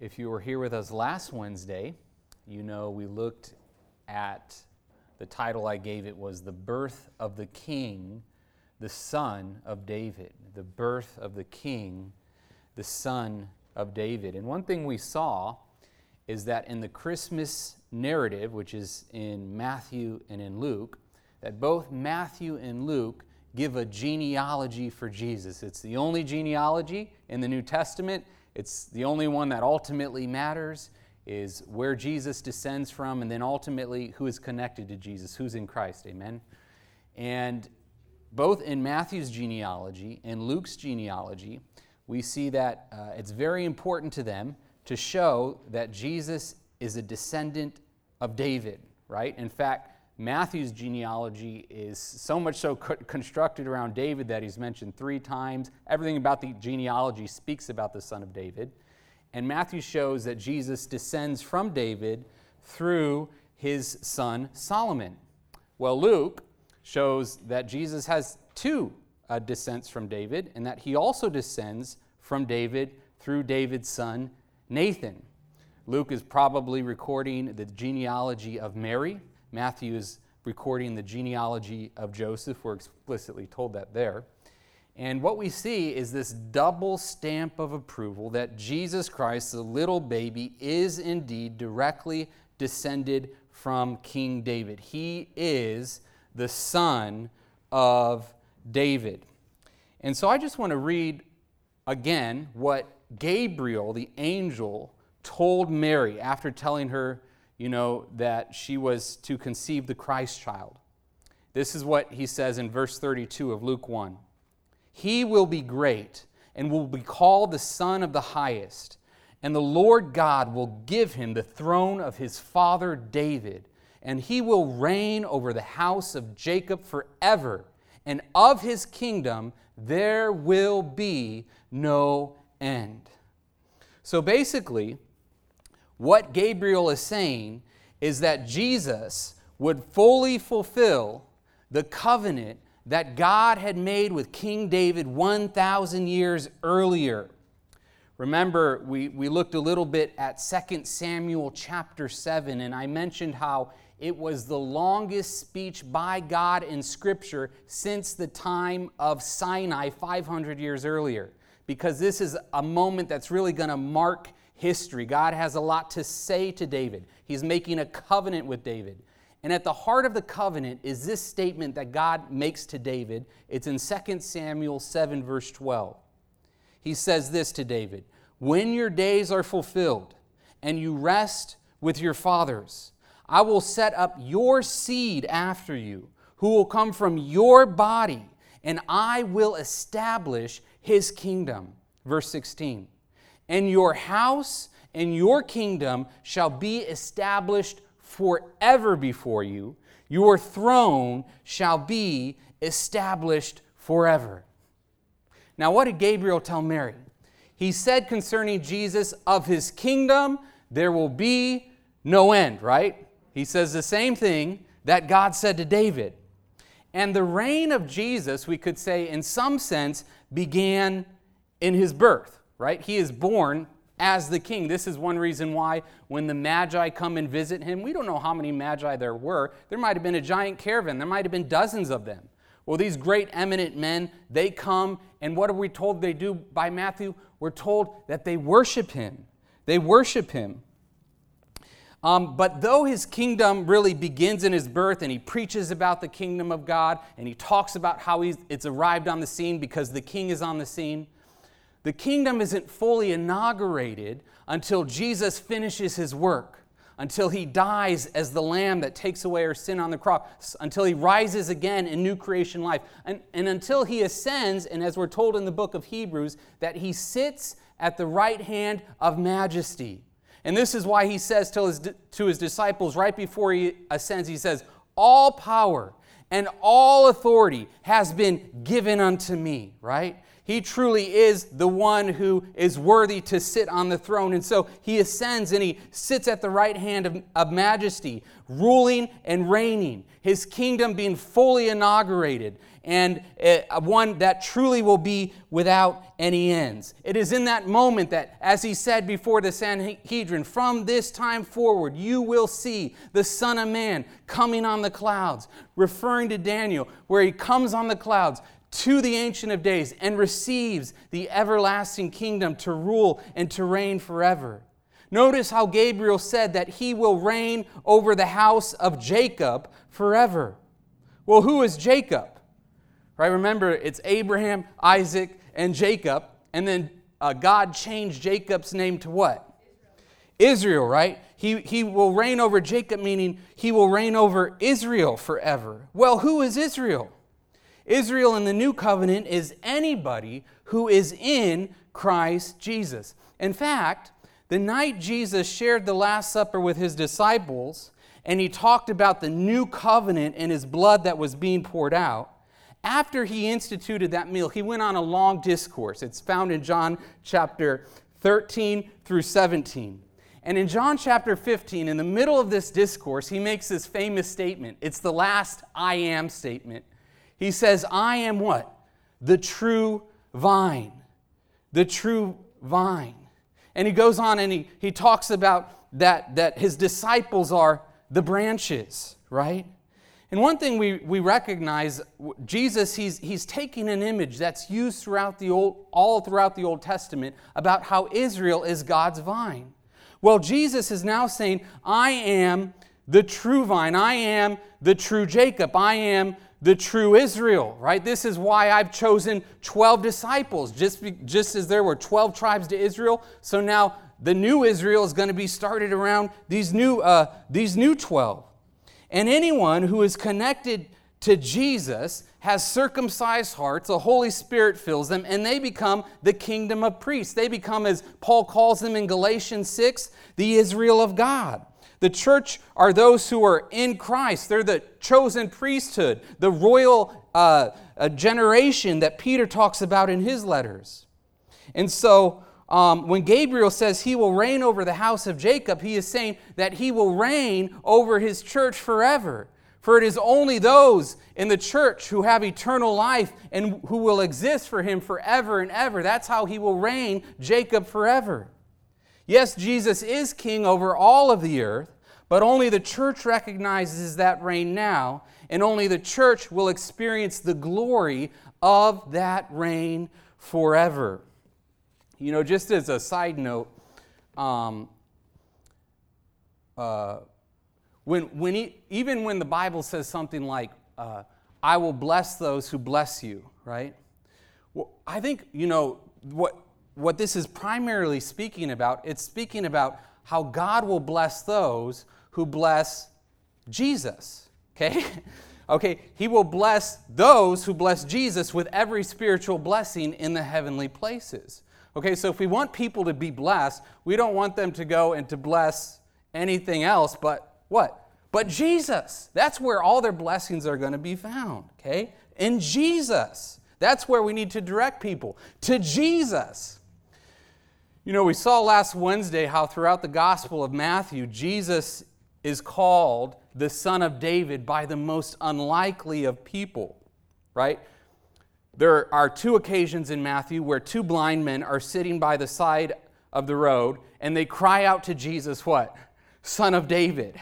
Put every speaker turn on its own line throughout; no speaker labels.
If you were here with us last Wednesday, you know we looked at the title I gave it was The Birth of the King, the Son of David. The Birth of the King, the Son of David. And one thing we saw is that in the Christmas narrative, which is in Matthew and in Luke, that both Matthew and Luke give a genealogy for Jesus. It's the only genealogy in the New Testament. It's the only one that ultimately matters is where Jesus descends from and then ultimately who is connected to Jesus, who's in Christ. Amen. And both in Matthew's genealogy and Luke's genealogy, we see that uh, it's very important to them to show that Jesus is a descendant of David, right? In fact, Matthew's genealogy is so much so co- constructed around David that he's mentioned three times. Everything about the genealogy speaks about the son of David. And Matthew shows that Jesus descends from David through his son Solomon. Well, Luke shows that Jesus has two uh, descents from David and that he also descends from David through David's son Nathan. Luke is probably recording the genealogy of Mary. Matthew is recording the genealogy of Joseph. We're explicitly told that there. And what we see is this double stamp of approval that Jesus Christ, the little baby, is indeed directly descended from King David. He is the son of David. And so I just want to read again what Gabriel, the angel, told Mary after telling her, you know, that she was to conceive the Christ child. This is what he says in verse 32 of Luke 1. He will be great and will be called the Son of the Highest, and the Lord God will give him the throne of his father David, and he will reign over the house of Jacob forever, and of his kingdom there will be no end. So basically, what Gabriel is saying is that Jesus would fully fulfill the covenant that God had made with King David 1,000 years earlier. Remember, we, we looked a little bit at 2 Samuel chapter 7, and I mentioned how it was the longest speech by God in Scripture since the time of Sinai 500 years earlier because this is a moment that's really going to mark history. God has a lot to say to David. He's making a covenant with David. And at the heart of the covenant is this statement that God makes to David. It's in 2 Samuel 7, verse 12. He says this to David When your days are fulfilled and you rest with your fathers, I will set up your seed after you, who will come from your body, and I will establish his kingdom. Verse 16. And your house and your kingdom shall be established forever before you. Your throne shall be established forever. Now, what did Gabriel tell Mary? He said concerning Jesus, of his kingdom there will be no end, right? He says the same thing that God said to David. And the reign of Jesus, we could say, in some sense, began in his birth, right? He is born as the king. This is one reason why when the Magi come and visit him, we don't know how many Magi there were. There might have been a giant caravan, there might have been dozens of them. Well, these great eminent men, they come, and what are we told they do by Matthew? We're told that they worship him. They worship him. Um, but though his kingdom really begins in his birth and he preaches about the kingdom of God and he talks about how it's arrived on the scene because the king is on the scene, the kingdom isn't fully inaugurated until Jesus finishes his work, until he dies as the lamb that takes away our sin on the cross, until he rises again in new creation life, and, and until he ascends, and as we're told in the book of Hebrews, that he sits at the right hand of majesty. And this is why he says to his, to his disciples right before he ascends, he says, All power and all authority has been given unto me, right? He truly is the one who is worthy to sit on the throne. And so he ascends and he sits at the right hand of, of majesty, ruling and reigning, his kingdom being fully inaugurated. and uh, one that truly will be without any ends. It is in that moment that, as he said before the Sanhedrin, from this time forward, you will see the Son of Man coming on the clouds, referring to Daniel, where he comes on the clouds to the Ancient of Days and receives the everlasting kingdom to rule and to reign forever. Notice how Gabriel said that he will reign over the house of Jacob forever. Well, who is Jacob? Right? Remember, it's Abraham, Isaac, and Jacob. And then uh, God changed Jacob's name to what? Israel, right? He, he will reign over Jacob, meaning he will reign over Israel forever. Well, who is Israel? Israel in the new covenant is anybody who is in Christ Jesus. In fact, the night Jesus shared the Last Supper with his disciples, and he talked about the new covenant and his blood that was being poured out, after he instituted that meal, he went on a long discourse. It's found in John chapter 13 through 17. And in John chapter 15, in the middle of this discourse, he makes this famous statement. It's the last I am statement. He says, I am what? The true vine. The true vine. And he goes on and he, he talks about that, that his disciples are the branches, right? And one thing we, we recognize, Jesus, he's, he's taking an image that's used throughout the old, all throughout the Old Testament about how Israel is God's vine. Well, Jesus is now saying, I am the true vine. I am the true Jacob. I am the true Israel, right? This is why I've chosen 12 disciples, just, just as there were 12 tribes to Israel. So now the new Israel is going to be started around these new, uh, these new 12. And anyone who is connected to Jesus has circumcised hearts, the Holy Spirit fills them, and they become the kingdom of priests. They become, as Paul calls them in Galatians 6, the Israel of God. The church are those who are in Christ. They're the chosen priesthood, the royal uh, generation that Peter talks about in his letters. And so, um, when Gabriel says he will reign over the house of Jacob, he is saying that he will reign over his church forever. For it is only those in the church who have eternal life and who will exist for him forever and ever. That's how he will reign Jacob forever. Yes, Jesus is king over all of the earth, but only the church recognizes that reign now, and only the church will experience the glory of that reign forever. You know, just as a side note, um, uh, when, when he, even when the Bible says something like, uh, I will bless those who bless you, right? Well, I think, you know, what, what this is primarily speaking about, it's speaking about how God will bless those who bless Jesus, okay? okay, he will bless those who bless Jesus with every spiritual blessing in the heavenly places. Okay, so if we want people to be blessed, we don't want them to go and to bless anything else but what? But Jesus. That's where all their blessings are going to be found, okay? In Jesus. That's where we need to direct people to Jesus. You know, we saw last Wednesday how throughout the Gospel of Matthew, Jesus is called the Son of David by the most unlikely of people, right? There are two occasions in Matthew where two blind men are sitting by the side of the road and they cry out to Jesus, What? Son of David.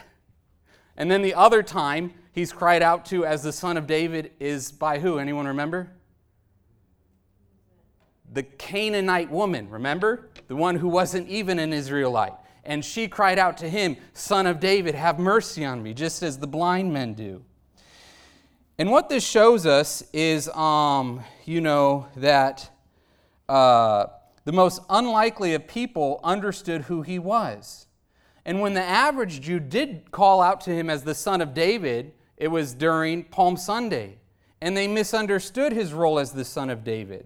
And then the other time he's cried out to as the Son of David is by who? Anyone remember? The Canaanite woman, remember? The one who wasn't even an Israelite. And she cried out to him, Son of David, have mercy on me, just as the blind men do. And what this shows us is, um, you know, that uh, the most unlikely of people understood who he was. And when the average Jew did call out to him as the son of David, it was during Palm Sunday. And they misunderstood his role as the son of David.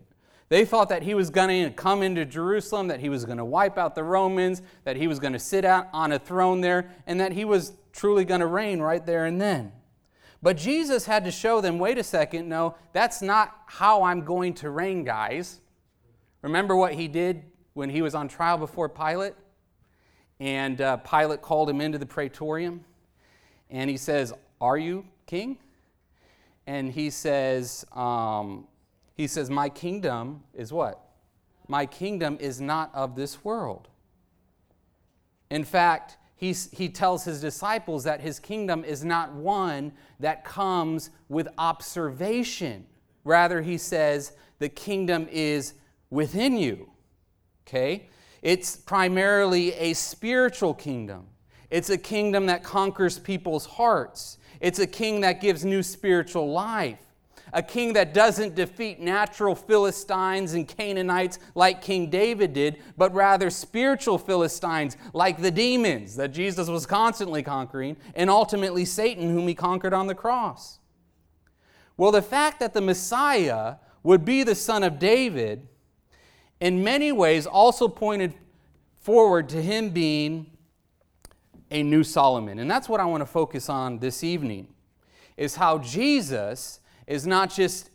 They thought that he was going to come into Jerusalem, that he was going to wipe out the Romans, that he was going to sit out on a throne there, and that he was truly going to reign right there and then. But Jesus had to show them wait a second, no, that's not how I'm going to reign, guys. Remember what he did when he was on trial before Pilate? And uh, Pilate called him into the praetorium and he says, Are you king? and he says, um, he says, My kingdom is what? My kingdom is not of this world. In fact, he, he tells his disciples that his kingdom is not one that comes with observation. Rather, he says, the kingdom is within you. Okay? It's primarily a spiritual kingdom. It's a kingdom that conquers people's hearts. It's a king that gives new spiritual life. A king that doesn't defeat natural Philistines and Canaanites like King David did, but rather spiritual Philistines like the demons that Jesus was constantly conquering, and ultimately Satan, whom he conquered on the cross. Well, the fact that the Messiah would be the son of David in many ways also pointed forward to him being a new Solomon. And that's what I want to focus on this evening is how Jesus is not just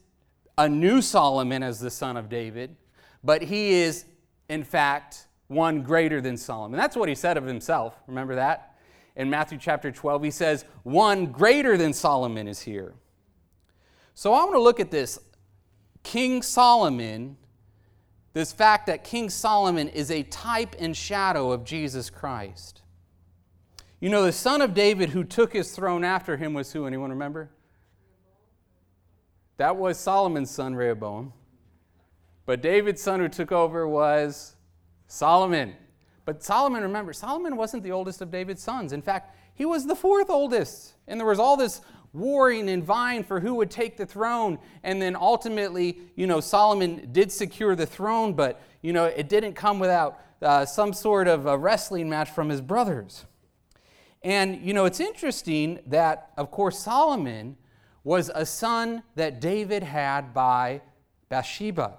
a new Solomon as the son of David, but he is in fact one greater than Solomon. That's what he said of himself. Remember that? In Matthew chapter 12, he says, One greater than Solomon is here. So I want to look at this. King Solomon this fact that King Solomon is a type and shadow of Jesus Christ. You know, the son of David who took his throne after him was who? Anyone remember? That was Solomon's son, Rehoboam. But David's son who took over was Solomon. But Solomon, remember, Solomon wasn't the oldest of David's sons. In fact, he was the fourth oldest. And there was all this warring and vying for who would take the throne. And then ultimately, you know, Solomon did secure the throne, but, you know, it didn't come without uh, some sort of a wrestling match from his brothers. And, you know, it's interesting that, of course, Solomon was a son that David had by Bathsheba.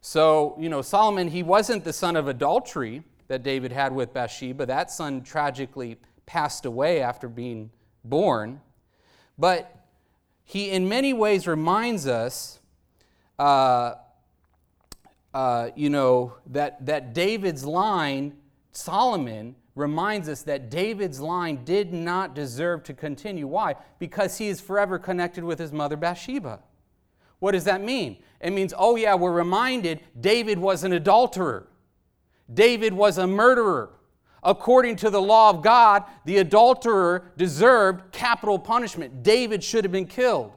So, you know, Solomon, he wasn't the son of adultery that David had with Bathsheba. That son tragically passed away after being born. But he, in many ways, reminds us, uh, uh, you know, that, that David's line, Solomon, reminds us that David's line did not deserve to continue. Why? Because he is forever connected with his mother Bathsheba. What does that mean? It means, oh, yeah, we're reminded David was an adulterer, David was a murderer. According to the law of God, the adulterer deserved capital punishment. David should have been killed.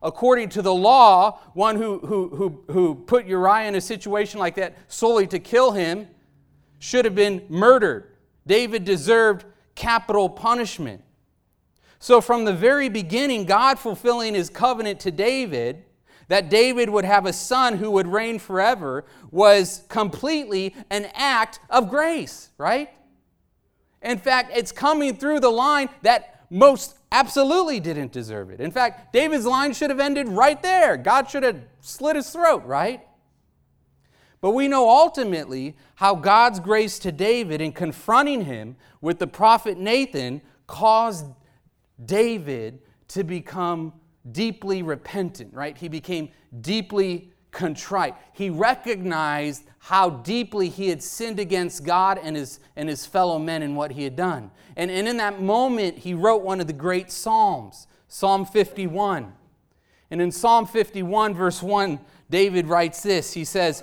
According to the law, one who, who, who, who put Uriah in a situation like that solely to kill him should have been murdered. David deserved capital punishment. So, from the very beginning, God fulfilling his covenant to David, that David would have a son who would reign forever, was completely an act of grace, right? In fact, it's coming through the line that most absolutely didn't deserve it. In fact, David's line should have ended right there. God should have slit his throat, right? But we know ultimately how God's grace to David in confronting him with the prophet Nathan caused David to become deeply repentant, right? He became deeply contrite. He recognized how deeply he had sinned against God and his, and his fellow men and what he had done. And, and in that moment, he wrote one of the great Psalms, Psalm 51. And in Psalm 51, verse 1, David writes this He says,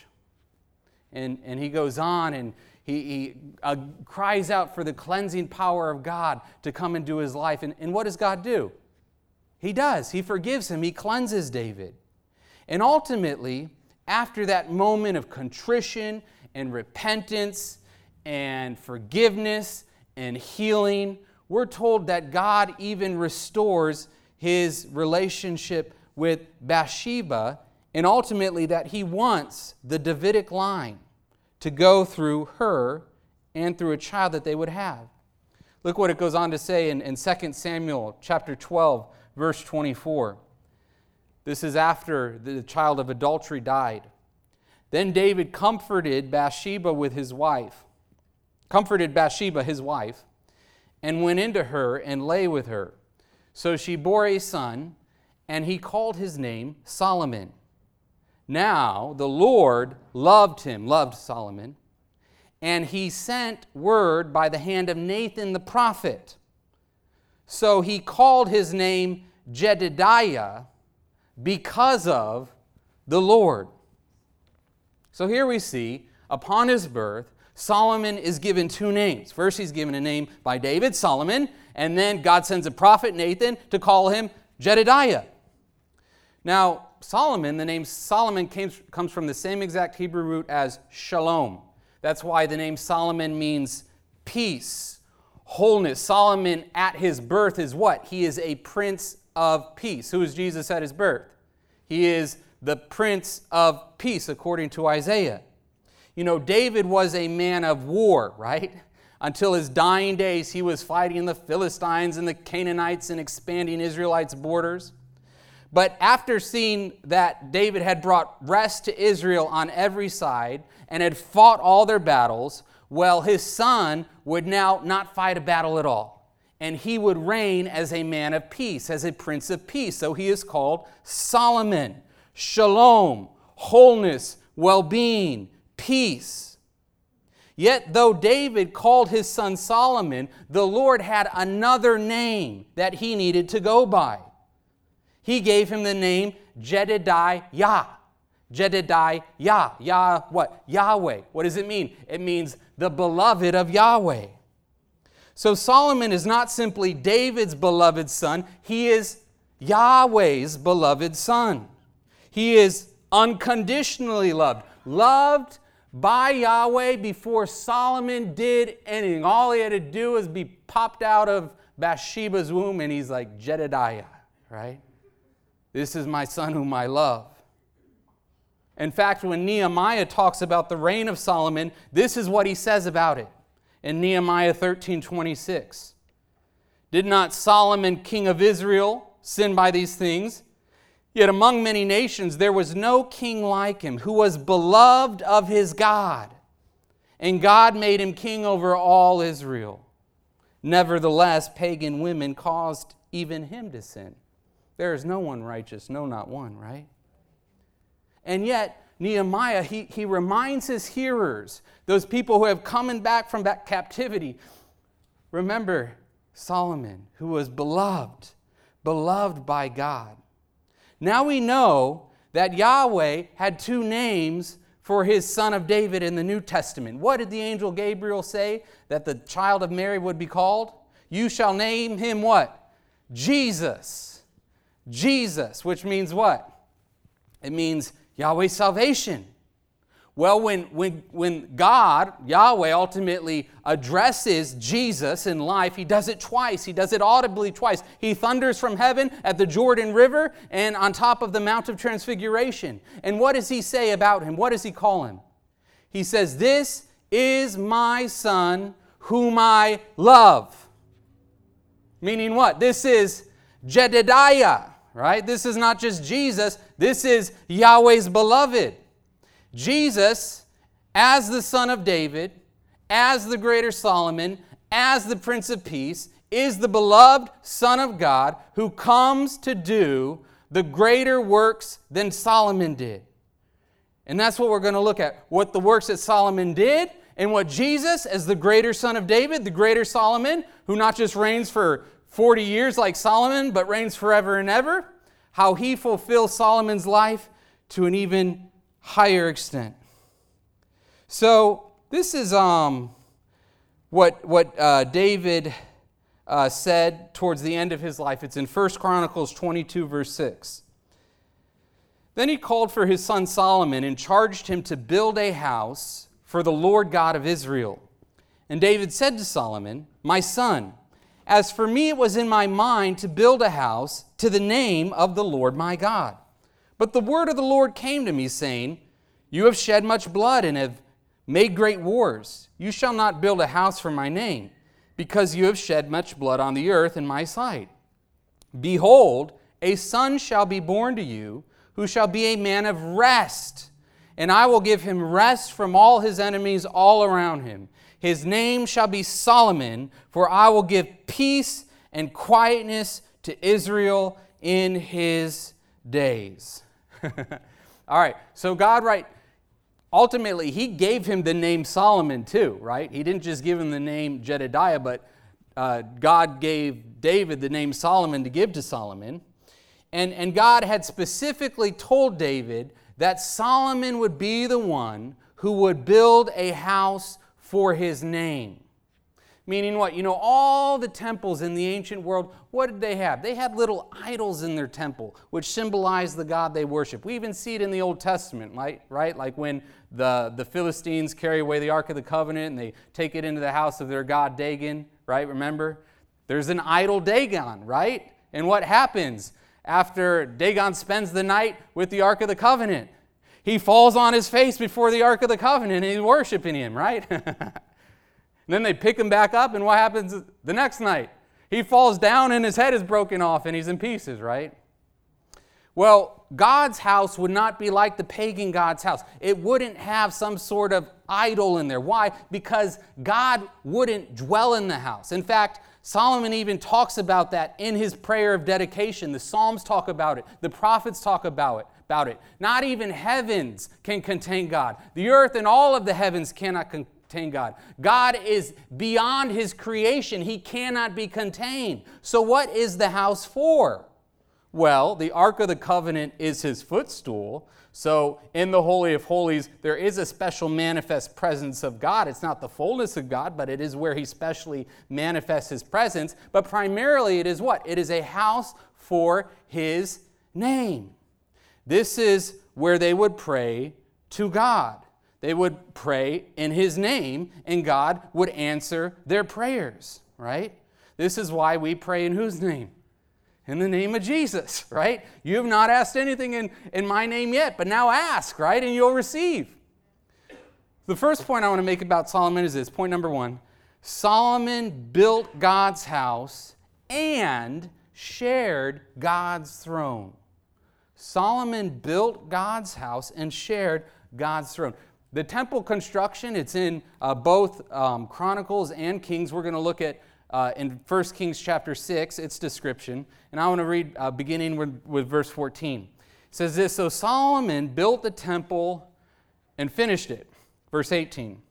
And, and he goes on and he, he uh, cries out for the cleansing power of God to come into his life. And, and what does God do? He does. He forgives him, he cleanses David. And ultimately, after that moment of contrition and repentance and forgiveness and healing, we're told that God even restores his relationship with Bathsheba, and ultimately that he wants the Davidic line to go through her and through a child that they would have. Look what it goes on to say in, in 2 Samuel chapter 12, verse 24. This is after the child of adultery died. Then David comforted Bathsheba with his wife, comforted Bathsheba, his wife, and went into her and lay with her. So she bore a son, and he called his name Solomon. Now the Lord loved him, loved Solomon, and he sent word by the hand of Nathan the prophet. So he called his name Jedediah because of the Lord. So here we see, upon his birth, Solomon is given two names. First, he's given a name by David, Solomon, and then God sends a prophet, Nathan, to call him Jedediah. Now, Solomon, the name Solomon came, comes from the same exact Hebrew root as shalom. That's why the name Solomon means peace, wholeness. Solomon at his birth is what? He is a prince of peace. Who is Jesus at his birth? He is the Prince of Peace, according to Isaiah. You know, David was a man of war, right? Until his dying days, he was fighting the Philistines and the Canaanites and expanding Israelites' borders. But after seeing that David had brought rest to Israel on every side and had fought all their battles, well, his son would now not fight a battle at all. And he would reign as a man of peace, as a prince of peace. So he is called Solomon shalom, wholeness, well being, peace. Yet, though David called his son Solomon, the Lord had another name that he needed to go by. He gave him the name Jedediah. Jedediah. Yah, what? Yahweh. What does it mean? It means the beloved of Yahweh. So Solomon is not simply David's beloved son, he is Yahweh's beloved son. He is unconditionally loved, loved by Yahweh before Solomon did anything. All he had to do was be popped out of Bathsheba's womb, and he's like Jedediah, right? This is my son whom I love. In fact, when Nehemiah talks about the reign of Solomon, this is what he says about it in Nehemiah 13 26. Did not Solomon, king of Israel, sin by these things? Yet among many nations there was no king like him, who was beloved of his God. And God made him king over all Israel. Nevertheless, pagan women caused even him to sin. There is no one righteous, no, not one, right? And yet, Nehemiah, he, he reminds his hearers, those people who have come back from that captivity, remember Solomon, who was beloved, beloved by God. Now we know that Yahweh had two names for his son of David in the New Testament. What did the angel Gabriel say that the child of Mary would be called? You shall name him what? Jesus. Jesus, which means what? It means Yahweh's salvation. Well, when, when, when God, Yahweh, ultimately addresses Jesus in life, he does it twice. He does it audibly twice. He thunders from heaven at the Jordan River and on top of the Mount of Transfiguration. And what does he say about him? What does he call him? He says, This is my son whom I love. Meaning what? This is Jedediah, right? This is not just Jesus, this is Yahweh's beloved. Jesus, as the son of David, as the greater Solomon, as the Prince of Peace, is the beloved Son of God who comes to do the greater works than Solomon did. And that's what we're going to look at what the works that Solomon did and what Jesus, as the greater son of David, the greater Solomon, who not just reigns for 40 years like Solomon, but reigns forever and ever, how he fulfills Solomon's life to an even higher extent. So this is um, what, what uh, David uh, said towards the end of his life. It's in 1 Chronicles 22, verse 6. Then he called for his son Solomon and charged him to build a house for the Lord God of Israel. And David said to Solomon, My son, as for me, it was in my mind to build a house to the name of the Lord my God. But the word of the Lord came to me, saying, You have shed much blood and have made great wars. You shall not build a house for my name, because you have shed much blood on the earth in my sight. Behold, a son shall be born to you, who shall be a man of rest. And I will give him rest from all his enemies all around him. His name shall be Solomon, for I will give peace and quietness to Israel in his days. all right, so God, right, ultimately, he gave him the name Solomon too, right? He didn't just give him the name Jedediah, but uh, God gave David the name Solomon to give to Solomon. And, and God had specifically told David that Solomon would be the one who would build a house for his name. Meaning what? You know, all the temples in the ancient world, what did they have? They had little idols in their temple, which symbolized the God they worship. We even see it in the Old Testament, right? right? Like when the, the Philistines carry away the Ark of the Covenant and they take it into the house of their god Dagon, right? Remember? There's an idol Dagon, right? And what happens after Dagon spends the night with the Ark of the Covenant? He falls on his face before the Ark of the Covenant and he's worshiping him, right? then they pick him back up, and what happens the next night? He falls down and his head is broken off and he's in pieces, right? Well, God's house would not be like the pagan God's house. It wouldn't have some sort of idol in there. Why? Because God wouldn't dwell in the house. In fact, Solomon even talks about that in his prayer of dedication. The Psalms talk about it, the prophets talk about it about it. Not even heavens can contain God. The earth and all of the heavens cannot contain God. God is beyond his creation, he cannot be contained. So, what is the house for? Well, the Ark of the Covenant is his footstool. So, in the Holy of Holies, there is a special manifest presence of God. It's not the fullness of God, but it is where He specially manifests His presence. But primarily, it is what? It is a house for His name. This is where they would pray to God. They would pray in His name, and God would answer their prayers, right? This is why we pray in whose name? In the name of Jesus, right? You have not asked anything in, in my name yet, but now ask, right? And you'll receive. The first point I want to make about Solomon is this point number one Solomon built God's house and shared God's throne. Solomon built God's house and shared God's throne. The temple construction, it's in uh, both um, Chronicles and Kings. We're going to look at uh, in 1 Kings chapter 6, its description. And I want to read uh, beginning with, with verse 14. It says this So Solomon built the temple and finished it. Verse 18.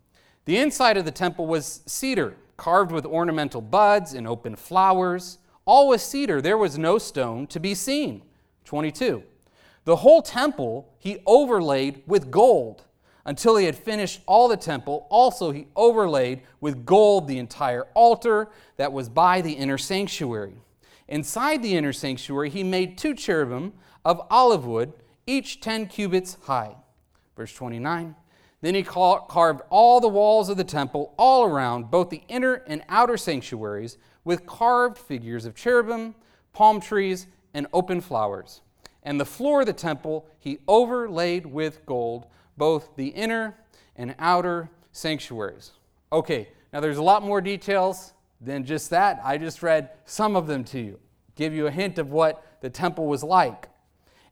The inside of the temple was cedar, carved with ornamental buds and open flowers. All was cedar, there was no stone to be seen. 22. The whole temple he overlaid with gold. Until he had finished all the temple, also he overlaid with gold the entire altar that was by the inner sanctuary. Inside the inner sanctuary, he made two cherubim of olive wood, each 10 cubits high. Verse 29. Then he carved all the walls of the temple all around, both the inner and outer sanctuaries, with carved figures of cherubim, palm trees, and open flowers and the floor of the temple he overlaid with gold, both the inner and outer sanctuaries. Okay, now there's a lot more details than just that. I just read some of them to you, give you a hint of what the temple was like.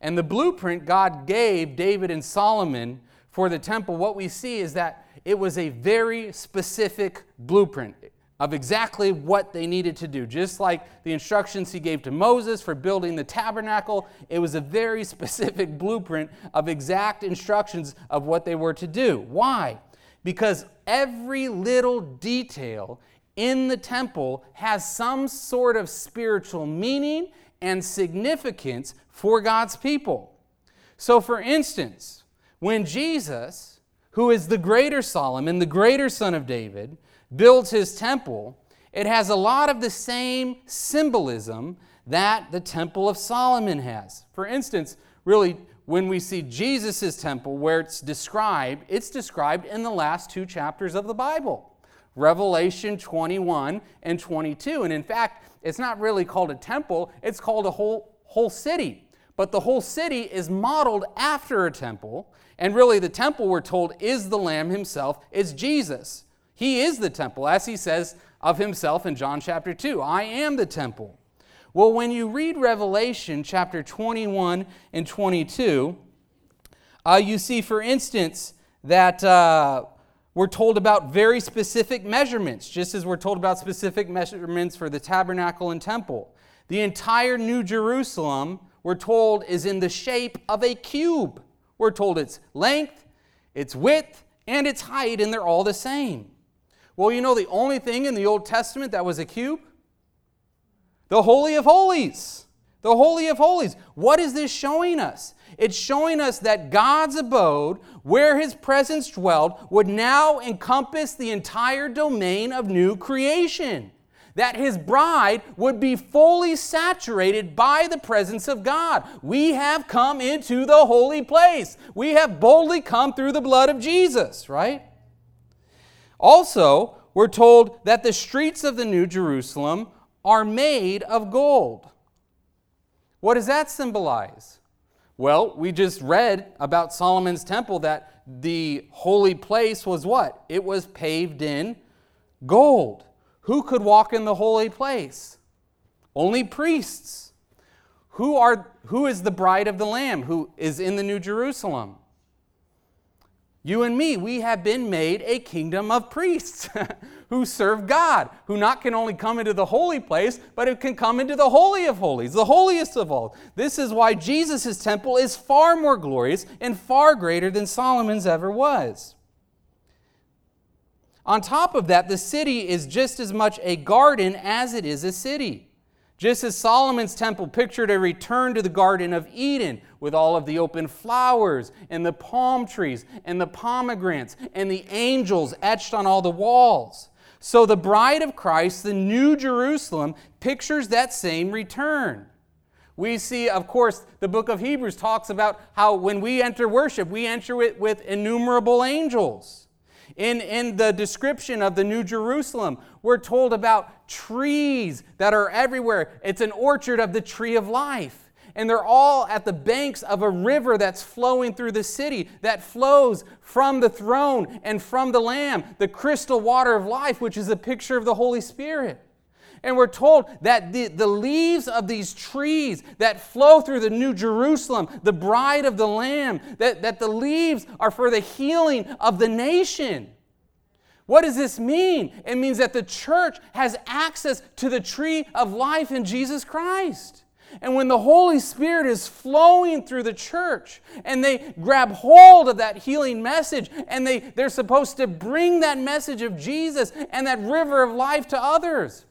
And the blueprint God gave David and Solomon for the temple, what we see is that it was a very specific blueprint of exactly what they needed to do. Just like the instructions he gave to Moses for building the tabernacle, it was a very specific blueprint of exact instructions of what they were to do. Why? Because every little detail in the temple has some sort of spiritual meaning and significance for God's people. So, for instance, when Jesus, who is the greater Solomon, the greater son of David, builds his temple, it has a lot of the same symbolism that the Temple of Solomon has. For instance, really, when we see Jesus' temple, where it's described, it's described in the last two chapters of the Bible Revelation 21 and 22. And in fact, it's not really called a temple, it's called a whole, whole city. But the whole city is modeled after a temple. And really, the temple, we're told, is the Lamb himself, is Jesus. He is the temple, as he says of himself in John chapter 2 I am the temple. Well, when you read Revelation chapter 21 and 22, uh, you see, for instance, that uh, we're told about very specific measurements, just as we're told about specific measurements for the tabernacle and temple. The entire New Jerusalem, we're told, is in the shape of a cube. We're told its length, its width, and its height, and they're all the same. Well, you know the only thing in the Old Testament that was a cube? The Holy of Holies. The Holy of Holies. What is this showing us? It's showing us that God's abode, where his presence dwelled, would now encompass the entire domain of new creation. That his bride would be fully saturated by the presence of God. We have come into the holy place. We have boldly come through the blood of Jesus, right? Also, we're told that the streets of the New Jerusalem are made of gold. What does that symbolize? Well, we just read about Solomon's temple that the holy place was what? It was paved in gold. Who could walk in the holy place? Only priests. Who, are, who is the bride of the Lamb who is in the New Jerusalem? You and me, we have been made a kingdom of priests who serve God, who not can only come into the holy place, but who can come into the holy of holies, the holiest of all. This is why Jesus' temple is far more glorious and far greater than Solomon's ever was. On top of that, the city is just as much a garden as it is a city. Just as Solomon's temple pictured a return to the Garden of Eden with all of the open flowers and the palm trees and the pomegranates and the angels etched on all the walls. So the bride of Christ, the New Jerusalem, pictures that same return. We see, of course, the book of Hebrews talks about how when we enter worship, we enter it with innumerable angels. In, in the description of the New Jerusalem, we're told about trees that are everywhere. It's an orchard of the tree of life. And they're all at the banks of a river that's flowing through the city, that flows from the throne and from the Lamb, the crystal water of life, which is a picture of the Holy Spirit. And we're told that the, the leaves of these trees that flow through the New Jerusalem, the bride of the Lamb, that, that the leaves are for the healing of the nation. What does this mean? It means that the church has access to the tree of life in Jesus Christ. And when the Holy Spirit is flowing through the church and they grab hold of that healing message and they, they're supposed to bring that message of Jesus and that river of life to others.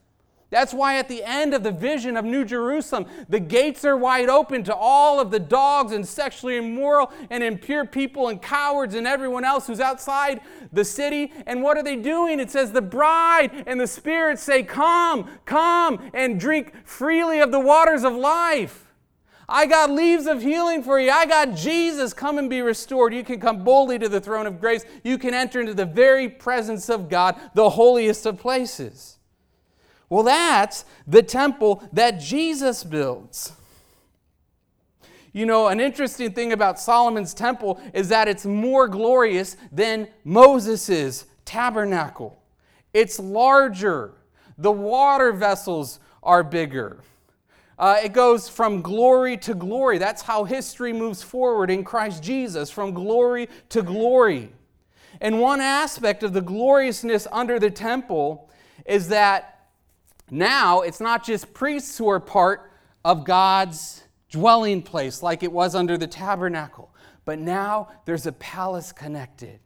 That's why at the end of the vision of New Jerusalem, the gates are wide open to all of the dogs and sexually immoral and impure people and cowards and everyone else who's outside the city. And what are they doing? It says the bride and the Spirit say, Come, come, and drink freely of the waters of life. I got leaves of healing for you. I got Jesus. Come and be restored. You can come boldly to the throne of grace. You can enter into the very presence of God, the holiest of places. Well, that's the temple that Jesus builds. You know, an interesting thing about Solomon's temple is that it's more glorious than Moses' tabernacle. It's larger, the water vessels are bigger. Uh, it goes from glory to glory. That's how history moves forward in Christ Jesus, from glory to glory. And one aspect of the gloriousness under the temple is that now, it's not just priests who are part of God's dwelling place like it was under the tabernacle, but now there's a palace connected.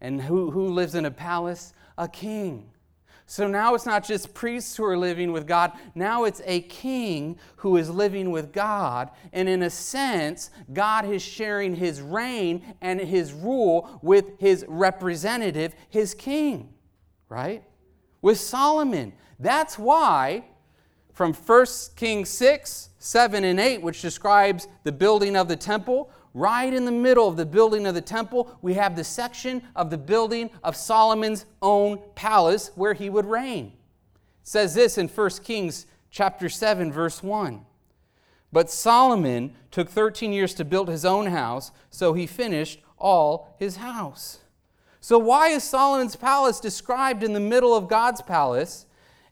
And who, who lives in a palace? A king. So now it's not just priests who are living with God, now it's a king who is living with God. And in a sense, God is sharing his reign and his rule with his representative, his king, right? With Solomon. That's why from 1 Kings 6, 7, and 8, which describes the building of the temple, right in the middle of the building of the temple, we have the section of the building of Solomon's own palace where he would reign. It says this in 1 Kings chapter 7, verse 1. But Solomon took 13 years to build his own house, so he finished all his house. So, why is Solomon's palace described in the middle of God's palace?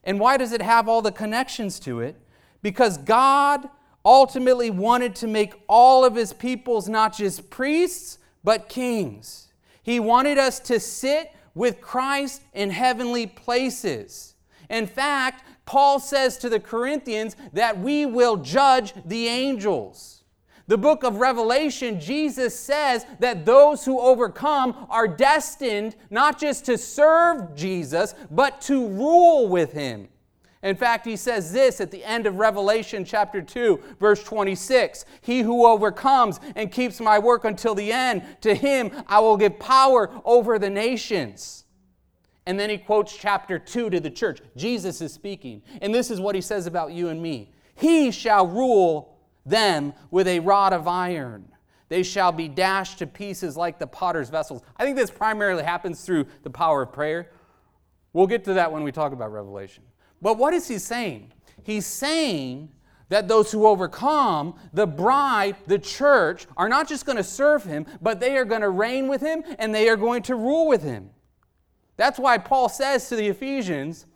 And why does it have all the connections to it? because God ultimately wanted to make all of his peoples not just priests, but kings. He wanted us to sit with Christ in heavenly places. In fact, Paul says to the Corinthians that we will judge the angels. The book of Revelation, Jesus says that those who overcome are destined not just to serve Jesus, but to rule with him. In fact, he says this at the end of Revelation chapter 2, verse 26 He who overcomes and keeps my work until the end, to him I will give power over the nations. And then he quotes chapter 2 to the church. Jesus is speaking. And this is what he says about you and me He shall rule them with a rod of iron. They shall be dashed to pieces like the potter's vessels. I think this primarily happens through the power of prayer. We'll get to that when we talk about Revelation. But what is he saying? He's saying that those who overcome, the bride, the church, are not just going to serve him, but they are going to reign with him and they are going to rule with him. That's why Paul says to the Ephesians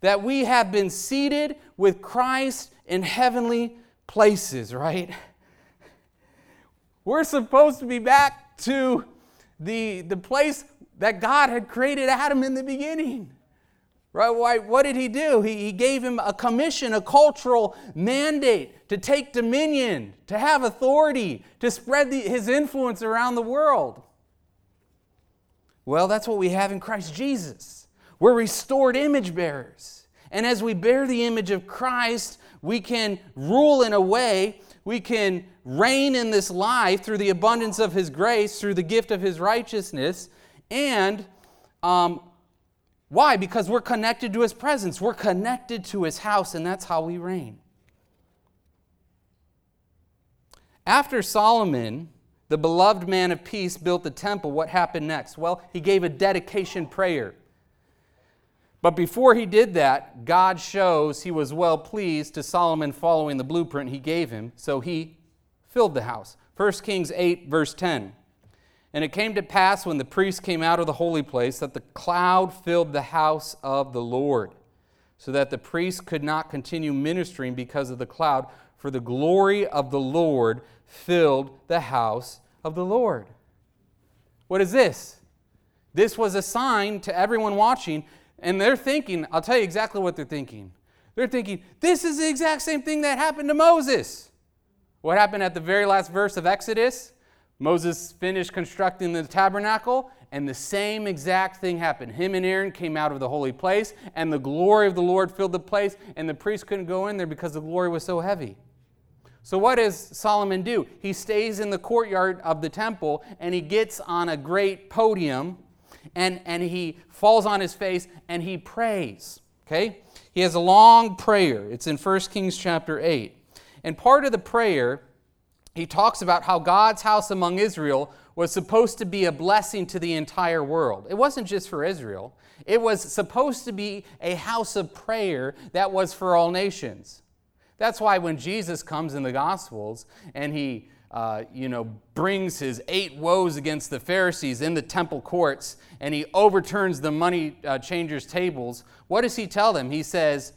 that we have been seated with Christ in heavenly places, right? We're supposed to be back to the, the place that God had created Adam in the beginning. Right? What did he do? He, he gave him a commission, a cultural mandate to take dominion, to have authority, to spread the, his influence around the world. Well, that's what we have in Christ Jesus. We're restored image bearers. And as we bear the image of Christ, we can rule in a way, we can reign in this life through the abundance of His grace, through the gift of His righteousness, and um, why? Because we're connected to His presence. We're connected to His house, and that's how we reign. After Solomon, the beloved man of peace, built the temple, what happened next? Well, he gave a dedication prayer. But before he did that, God shows he was well pleased to Solomon following the blueprint he gave him, so he filled the house. 1 Kings 8, verse 10. And it came to pass when the priest came out of the holy place that the cloud filled the house of the Lord, so that the priest could not continue ministering because of the cloud, for the glory of the Lord filled the house of the Lord. What is this? This was a sign to everyone watching, and they're thinking, I'll tell you exactly what they're thinking. They're thinking, this is the exact same thing that happened to Moses. What happened at the very last verse of Exodus? Moses finished constructing the tabernacle, and the same exact thing happened. Him and Aaron came out of the holy place, and the glory of the Lord filled the place, and the priest couldn't go in there because the glory was so heavy. So, what does Solomon do? He stays in the courtyard of the temple and he gets on a great podium and, and he falls on his face and he prays. Okay? He has a long prayer. It's in 1 Kings chapter 8. And part of the prayer he talks about how God's house among Israel was supposed to be a blessing to the entire world. It wasn't just for Israel, it was supposed to be a house of prayer that was for all nations. That's why when Jesus comes in the Gospels and he uh, you know, brings his eight woes against the Pharisees in the temple courts and he overturns the money uh, changers' tables, what does he tell them? He says,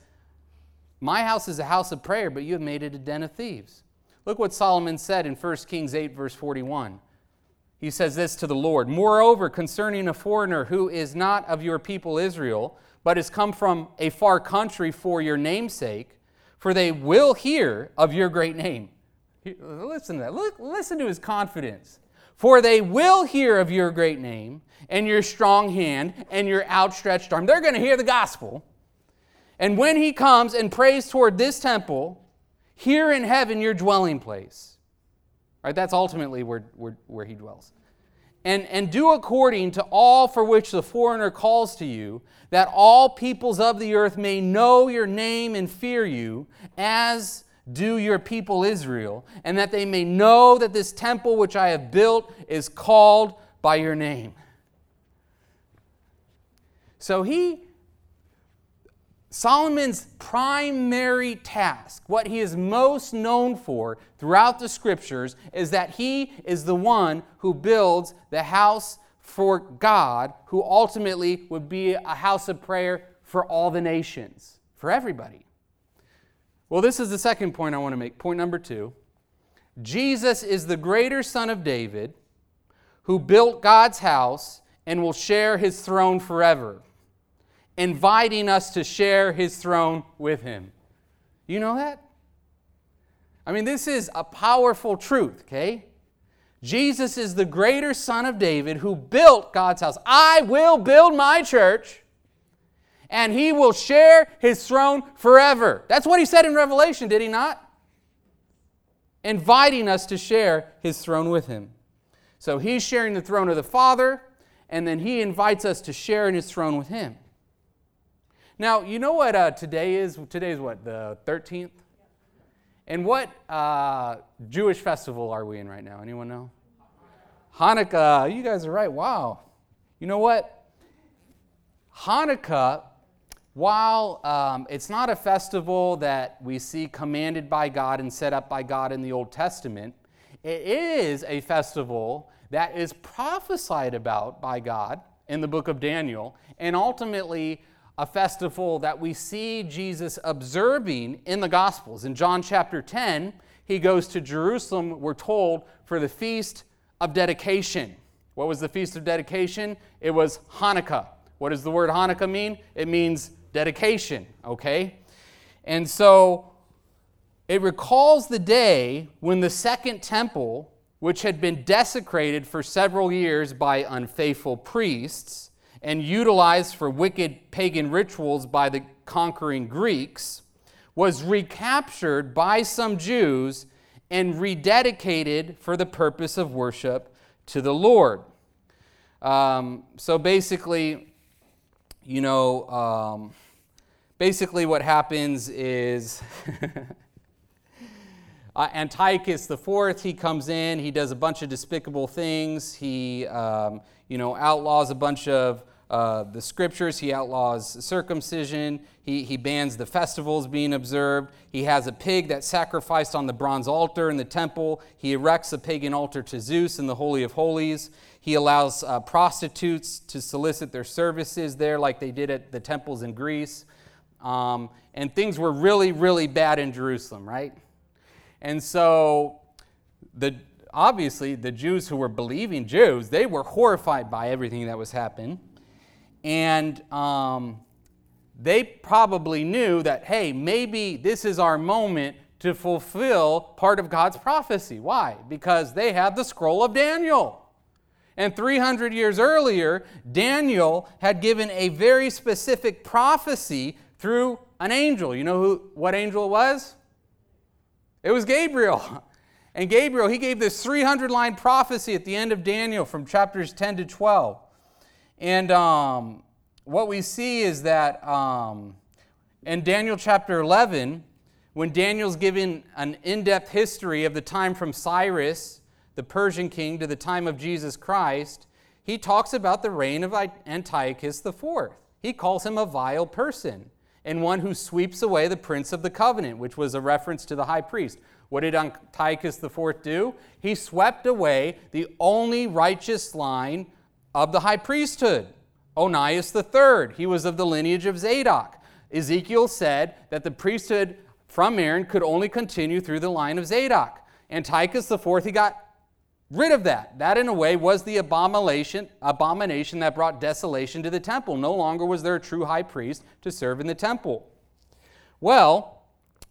My house is a house of prayer, but you have made it a den of thieves. Look what Solomon said in 1 Kings 8, verse 41. He says this to the Lord Moreover, concerning a foreigner who is not of your people Israel, but has come from a far country for your namesake, for they will hear of your great name. Listen to that. Look, listen to his confidence. For they will hear of your great name and your strong hand and your outstretched arm. They're going to hear the gospel. And when he comes and prays toward this temple, here in heaven, your dwelling place. Right? That's ultimately where, where, where he dwells. And, and do according to all for which the foreigner calls to you, that all peoples of the earth may know your name and fear you, as do your people Israel, and that they may know that this temple which I have built is called by your name. So he Solomon's primary task, what he is most known for throughout the scriptures, is that he is the one who builds the house for God, who ultimately would be a house of prayer for all the nations, for everybody. Well, this is the second point I want to make. Point number two Jesus is the greater son of David who built God's house and will share his throne forever, inviting us to share his throne with him. You know that? I mean, this is a powerful truth, okay? Jesus is the greater son of David who built God's house. I will build my church and he will share his throne forever. That's what he said in Revelation, did he not? Inviting us to share his throne with him. So he's sharing the throne of the Father, and then he invites us to share in his throne with him. Now, you know what uh, today is? Today is what, the 13th? And what uh, Jewish festival are we in right now? Anyone know? Hanukkah. You guys are right. Wow. You know what? Hanukkah, while um, it's not a festival that we see commanded by God and set up by God in the Old Testament, it is a festival that is prophesied about by God in the book of Daniel and ultimately a festival that we see Jesus observing in the Gospels. In John chapter 10, he goes to Jerusalem, we're told, for the feast of dedication. What was the feast of dedication? It was Hanukkah. What does the word Hanukkah mean? It means dedication, okay? And so it recalls the day when the second temple, which had been desecrated for several years by unfaithful priests, and utilized for wicked pagan rituals by the conquering Greeks, was recaptured by some Jews and rededicated for the purpose of worship to the Lord. Um, so basically, you know, um, basically what happens is uh, Antiochus IV, he comes in, he does a bunch of despicable things. He, um, you know, outlaws a bunch of uh, the scriptures. He outlaws circumcision. He, he bans the festivals being observed. He has a pig that's sacrificed on the bronze altar in the temple. He erects a pagan altar to Zeus in the Holy of Holies. He allows uh, prostitutes to solicit their services there, like they did at the temples in Greece. Um, and things were really, really bad in Jerusalem, right? And so, the, obviously, the Jews who were believing Jews, they were horrified by everything that was happening. And um, they probably knew that, hey, maybe this is our moment to fulfill part of God's prophecy. Why? Because they had the scroll of Daniel. And 300 years earlier, Daniel had given a very specific prophecy through an angel. You know who, what angel it was? It was Gabriel. And Gabriel, he gave this 300 line prophecy at the end of Daniel from chapters 10 to 12. And um, what we see is that um, in Daniel chapter 11, when Daniel's given an in depth history of the time from Cyrus, the Persian king, to the time of Jesus Christ, he talks about the reign of Antiochus IV. He calls him a vile person and one who sweeps away the prince of the covenant, which was a reference to the high priest. What did Antiochus IV do? He swept away the only righteous line of the high priesthood. Onias III, he was of the lineage of Zadok. Ezekiel said that the priesthood from Aaron could only continue through the line of Zadok. Antiochus IV, he got rid of that. That, in a way, was the abomination, abomination that brought desolation to the temple. No longer was there a true high priest to serve in the temple. Well,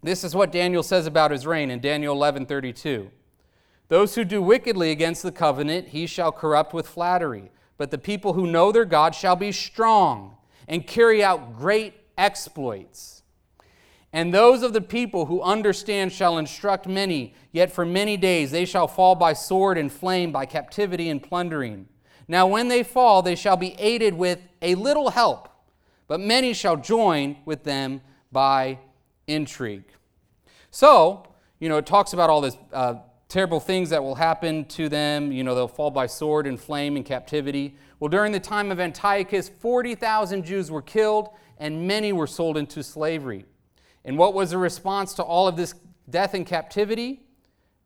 this is what Daniel says about his reign in Daniel 11 32. Those who do wickedly against the covenant, he shall corrupt with flattery. But the people who know their God shall be strong and carry out great exploits. And those of the people who understand shall instruct many, yet for many days they shall fall by sword and flame, by captivity and plundering. Now, when they fall, they shall be aided with a little help, but many shall join with them by intrigue. So, you know, it talks about all this uh, terrible things that will happen to them. You know, they'll fall by sword and flame and captivity. Well, during the time of Antiochus, 40,000 Jews were killed and many were sold into slavery. And what was the response to all of this death and captivity?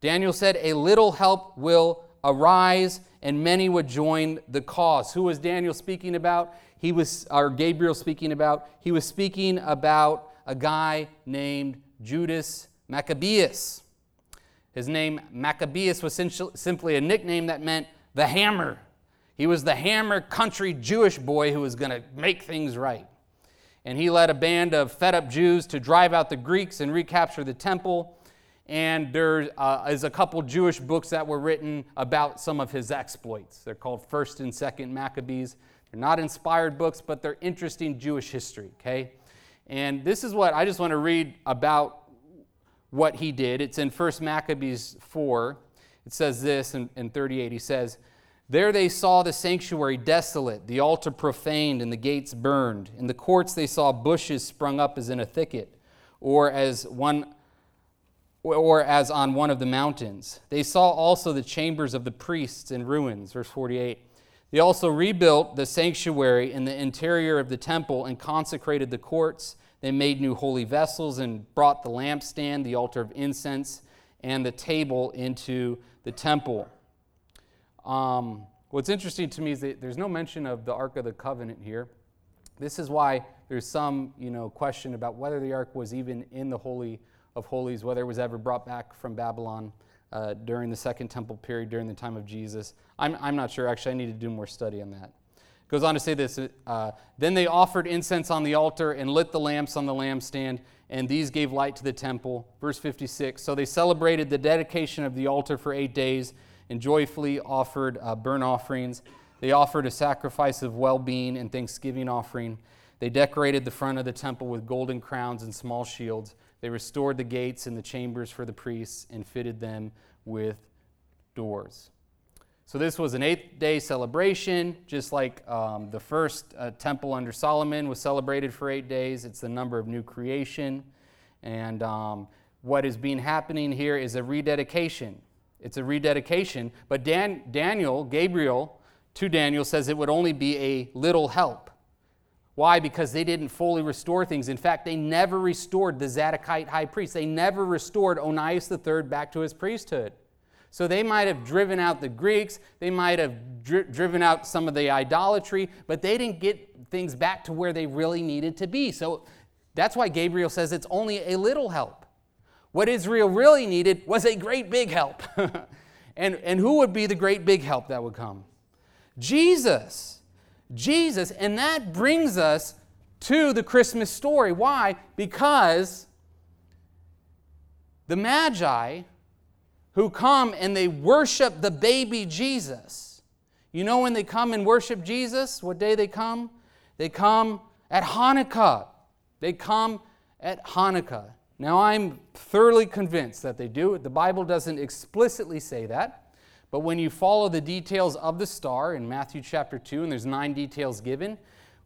Daniel said, A little help will arise and many would join the cause. Who was Daniel speaking about? He was, or Gabriel speaking about? He was speaking about a guy named Judas Maccabeus. His name, Maccabeus, was simply a nickname that meant the hammer. He was the hammer country Jewish boy who was going to make things right. And he led a band of fed up Jews to drive out the Greeks and recapture the temple. And there uh, is a couple Jewish books that were written about some of his exploits. They're called 1st and 2nd Maccabees. They're not inspired books, but they're interesting Jewish history, okay? And this is what I just want to read about what he did. It's in 1 Maccabees 4. It says this in, in 38. He says, There they saw the sanctuary desolate, the altar profaned, and the gates burned. In the courts they saw bushes sprung up as in a thicket, or as one or as on one of the mountains. They saw also the chambers of the priests in ruins. Verse 48. They also rebuilt the sanctuary in the interior of the temple and consecrated the courts they made new holy vessels and brought the lampstand, the altar of incense, and the table into the temple. Um, what's interesting to me is that there's no mention of the Ark of the Covenant here. This is why there's some you know, question about whether the Ark was even in the Holy of Holies, whether it was ever brought back from Babylon uh, during the Second Temple period, during the time of Jesus. I'm, I'm not sure. Actually, I need to do more study on that. Goes on to say this uh, Then they offered incense on the altar and lit the lamps on the lampstand, and these gave light to the temple. Verse 56 So they celebrated the dedication of the altar for eight days and joyfully offered uh, burnt offerings. They offered a sacrifice of well being and thanksgiving offering. They decorated the front of the temple with golden crowns and small shields. They restored the gates and the chambers for the priests and fitted them with doors. So, this was an eighth day celebration, just like um, the first uh, temple under Solomon was celebrated for eight days. It's the number of new creation. And um, what is being happening here is a rededication. It's a rededication. But Dan, Daniel, Gabriel, to Daniel, says it would only be a little help. Why? Because they didn't fully restore things. In fact, they never restored the Zadokite high priest. They never restored Onias III back to his priesthood. So they might have driven out the Greeks, they might have dri- driven out some of the idolatry, but they didn't get things back to where they really needed to be. So that's why Gabriel says it's only a little help. What Israel really needed was a great big help. and, and who would be the great big help that would come? Jesus. Jesus. And that brings us to the Christmas story. Why? Because the Magi who come and they worship the baby Jesus. You know when they come and worship Jesus, what day they come? They come at Hanukkah. They come at Hanukkah. Now, I'm thoroughly convinced that they do. The Bible doesn't explicitly say that, but when you follow the details of the star in Matthew chapter 2, and there's nine details given,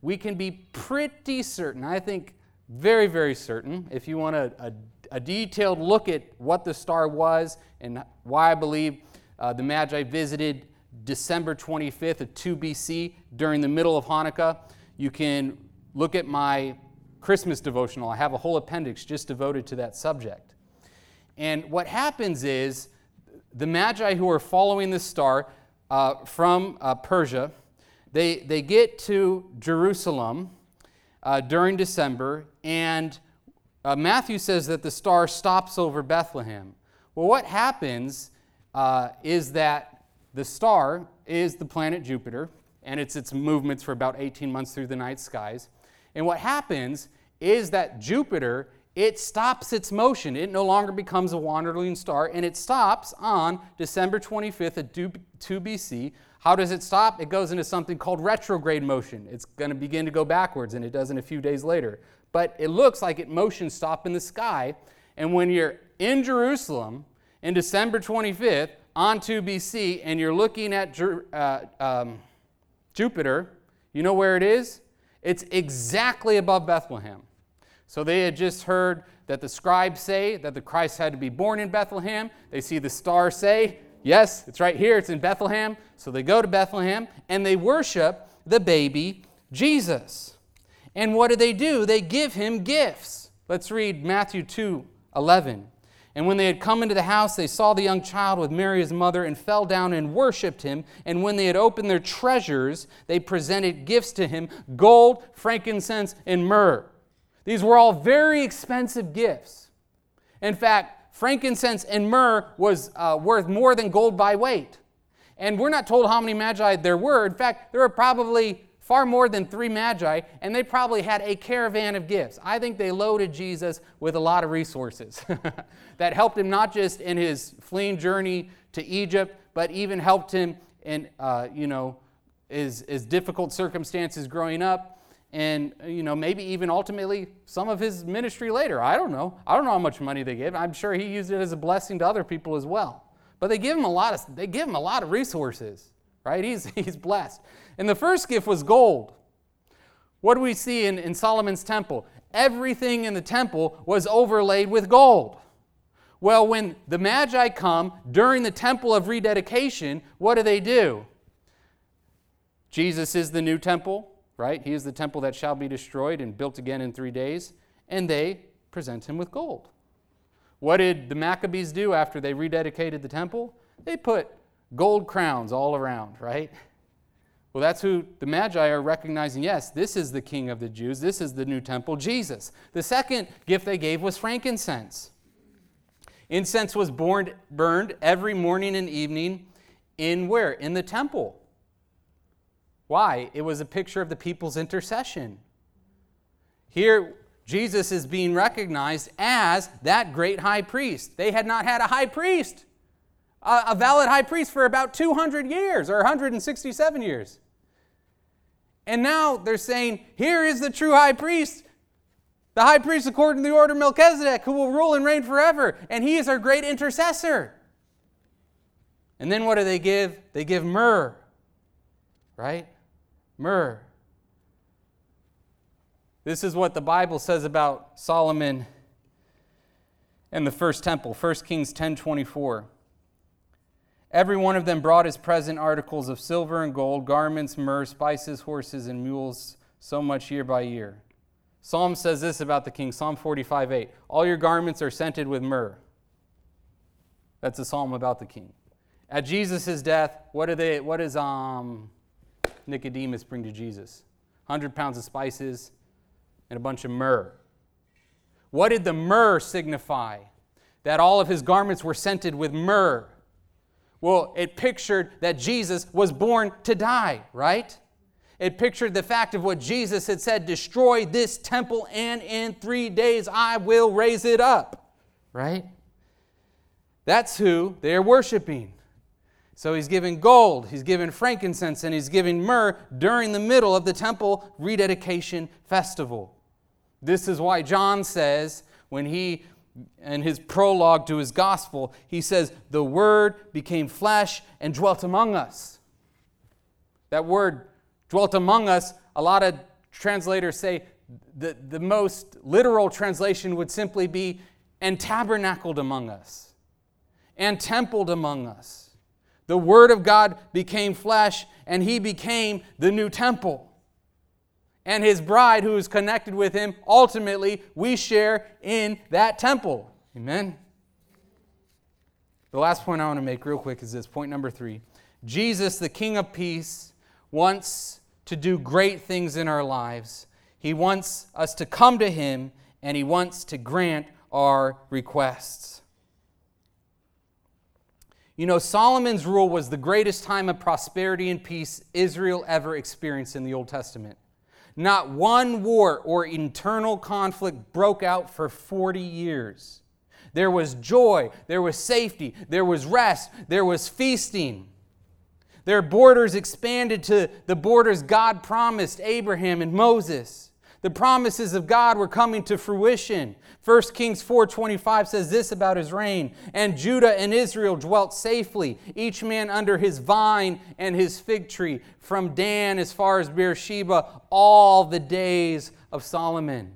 we can be pretty certain, I think very, very certain, if you want a, a a detailed look at what the star was and why I believe uh, the Magi visited December 25th of 2 BC during the middle of Hanukkah, you can look at my Christmas devotional. I have a whole appendix just devoted to that subject. And what happens is the Magi who are following the star uh, from uh, Persia, they, they get to Jerusalem uh, during December, and uh, Matthew says that the star stops over Bethlehem. Well, what happens uh, is that the star is the planet Jupiter, and it's its movements for about 18 months through the night skies. And what happens is that Jupiter it stops its motion. It no longer becomes a wandering star, and it stops on December 25th at 2 BC. How does it stop? It goes into something called retrograde motion. It's going to begin to go backwards, and it does in a few days later but it looks like it motion stop in the sky. And when you're in Jerusalem in December 25th on 2 BC and you're looking at uh, um, Jupiter, you know where it is? It's exactly above Bethlehem. So they had just heard that the scribes say that the Christ had to be born in Bethlehem. They see the star say, Yes, it's right here, it's in Bethlehem. So they go to Bethlehem and they worship the baby Jesus. And what do they do? They give him gifts. Let's read Matthew 2 11. And when they had come into the house, they saw the young child with Mary his mother and fell down and worshiped him. And when they had opened their treasures, they presented gifts to him gold, frankincense, and myrrh. These were all very expensive gifts. In fact, frankincense and myrrh was uh, worth more than gold by weight. And we're not told how many magi there were. In fact, there were probably far more than three magi, and they probably had a caravan of gifts. I think they loaded Jesus with a lot of resources that helped him not just in his fleeing journey to Egypt, but even helped him in, uh, you know, his, his difficult circumstances growing up and you know maybe even ultimately some of his ministry later. I don't know. I don't know how much money they gave. I'm sure he used it as a blessing to other people as well. But they give him a lot of they give him a lot of resources right he's he's blessed and the first gift was gold what do we see in, in solomon's temple everything in the temple was overlaid with gold well when the magi come during the temple of rededication what do they do jesus is the new temple right? He is the temple that shall be destroyed and built again in three days. And they present him with gold. What did the Maccabees do after they rededicated the temple? They put gold crowns all around, right? Well, that's who the Magi are recognizing. Yes, this is the King of the Jews. This is the new temple, Jesus. The second gift they gave was frankincense. Incense was burned, burned every morning and evening in where? In the temple. Why? It was a picture of the people's intercession. Here, Jesus is being recognized as that great high priest. They had not had a high priest, a valid high priest, for about 200 years or 167 years. And now they're saying, here is the true high priest, the high priest according to the order of Melchizedek, who will rule and reign forever. And he is our great intercessor. And then what do they give? They give myrrh, right? myrrh. This is what the Bible says about Solomon and the first temple, 1 Kings 10:24. Every one of them brought his present articles of silver and gold, garments, myrrh, spices, horses, and mules, so much year by year. Psalm says this about the king, Psalm 45 8. All your garments are scented with myrrh. That's a psalm about the king. At Jesus' death, what are they, what is um Nicodemus bring to Jesus? 100 pounds of spices and a bunch of myrrh. What did the myrrh signify? That all of his garments were scented with myrrh. Well, it pictured that Jesus was born to die, right? It pictured the fact of what Jesus had said destroy this temple, and in three days I will raise it up, right? That's who they're worshiping. So he's giving gold, he's giving frankincense, and he's giving myrrh during the middle of the temple rededication festival. This is why John says, when he, in his prologue to his gospel, he says, The Word became flesh and dwelt among us. That word, dwelt among us, a lot of translators say the, the most literal translation would simply be, and tabernacled among us, and templed among us. The Word of God became flesh, and He became the new temple. And His bride, who is connected with Him, ultimately, we share in that temple. Amen. The last point I want to make, real quick, is this point number three Jesus, the King of Peace, wants to do great things in our lives. He wants us to come to Him, and He wants to grant our requests. You know, Solomon's rule was the greatest time of prosperity and peace Israel ever experienced in the Old Testament. Not one war or internal conflict broke out for 40 years. There was joy, there was safety, there was rest, there was feasting. Their borders expanded to the borders God promised Abraham and Moses. The promises of God were coming to fruition. 1 Kings 4:25 says this about his reign, and Judah and Israel dwelt safely, each man under his vine and his fig tree, from Dan as far as Beersheba, all the days of Solomon.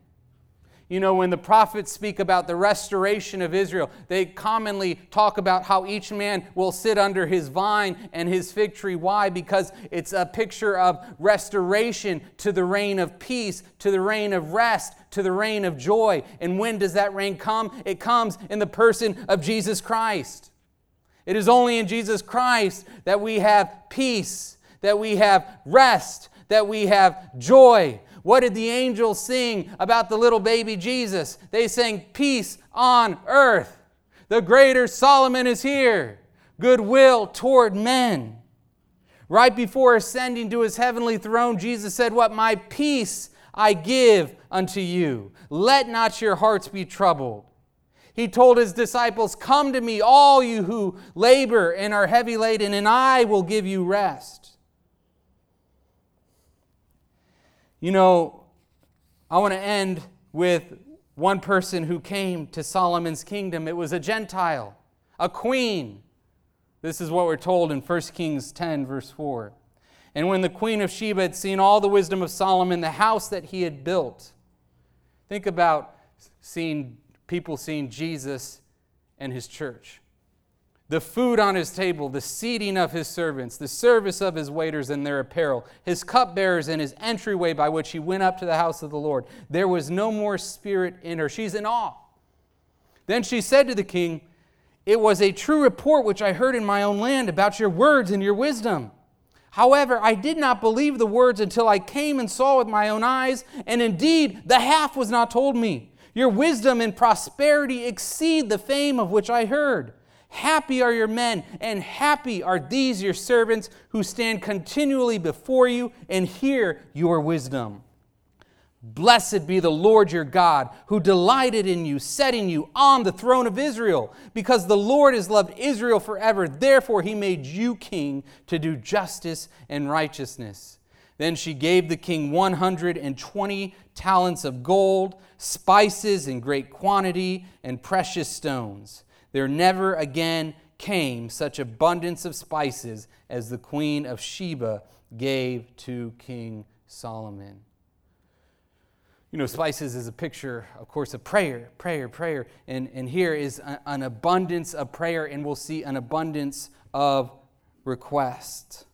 You know, when the prophets speak about the restoration of Israel, they commonly talk about how each man will sit under his vine and his fig tree. Why? Because it's a picture of restoration to the reign of peace, to the reign of rest, to the reign of joy. And when does that reign come? It comes in the person of Jesus Christ. It is only in Jesus Christ that we have peace, that we have rest, that we have joy. What did the angels sing about the little baby Jesus? They sang, Peace on earth. The greater Solomon is here, goodwill toward men. Right before ascending to his heavenly throne, Jesus said, What? My peace I give unto you. Let not your hearts be troubled. He told his disciples, Come to me, all you who labor and are heavy laden, and I will give you rest. You know, I want to end with one person who came to Solomon's kingdom. It was a Gentile, a queen. This is what we're told in 1 Kings 10, verse 4. And when the queen of Sheba had seen all the wisdom of Solomon, the house that he had built, think about seeing people seeing Jesus and his church the food on his table, the seating of his servants, the service of his waiters and their apparel, his cupbearers and his entryway by which he went up to the house of the Lord. There was no more spirit in her. She's in awe. Then she said to the king, It was a true report which I heard in my own land about your words and your wisdom. However, I did not believe the words until I came and saw with my own eyes, and indeed the half was not told me. Your wisdom and prosperity exceed the fame of which I heard. Happy are your men, and happy are these your servants who stand continually before you and hear your wisdom. Blessed be the Lord your God, who delighted in you, setting you on the throne of Israel. Because the Lord has loved Israel forever, therefore he made you king to do justice and righteousness. Then she gave the king 120 talents of gold, spices in great quantity, and precious stones. There never again came such abundance of spices as the queen of Sheba gave to King Solomon. You know, spices is a picture, of course, of prayer, prayer, prayer. And, and here is a, an abundance of prayer, and we'll see an abundance of request.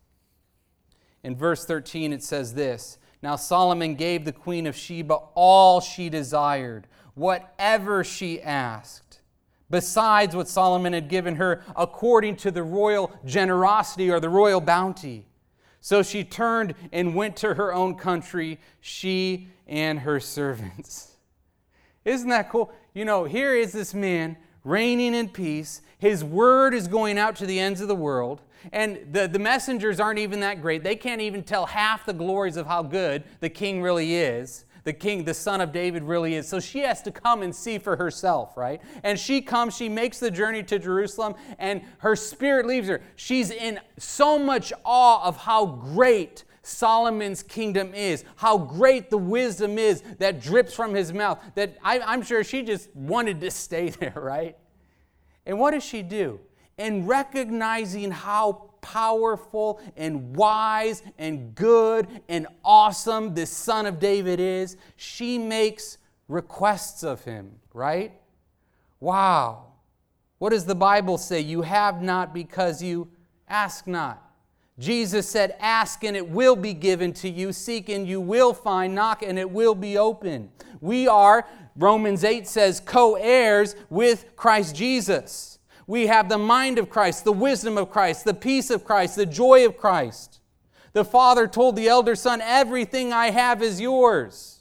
In verse 13, it says this Now Solomon gave the queen of Sheba all she desired, whatever she asked besides what Solomon had given her according to the royal generosity or the royal bounty. So she turned and went to her own country, she and her servants. Isn't that cool? You know, here is this man reigning in peace. His word is going out to the ends of the world. And the, the messengers aren't even that great. They can't even tell half the glories of how good the king really is the king, the son of David, really is. So she has to come and see for herself, right? And she comes, she makes the journey to Jerusalem, and her spirit leaves her. She's in so much awe of how great Solomon's kingdom is, how great the wisdom is that drips from his mouth, that I, I'm sure she just wanted to stay there, right? And what does she do? In recognizing how powerful and wise and good and awesome this son of David is, she makes requests of him, right? Wow. What does the Bible say? You have not because you ask not. Jesus said, Ask and it will be given to you. Seek and you will find. Knock and it will be open. We are, Romans 8 says, co heirs with Christ Jesus. We have the mind of Christ, the wisdom of Christ, the peace of Christ, the joy of Christ. The father told the elder son, Everything I have is yours.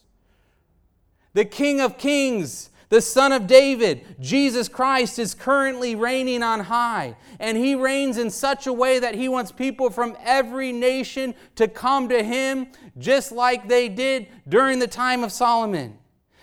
The King of Kings, the Son of David, Jesus Christ, is currently reigning on high. And he reigns in such a way that he wants people from every nation to come to him, just like they did during the time of Solomon.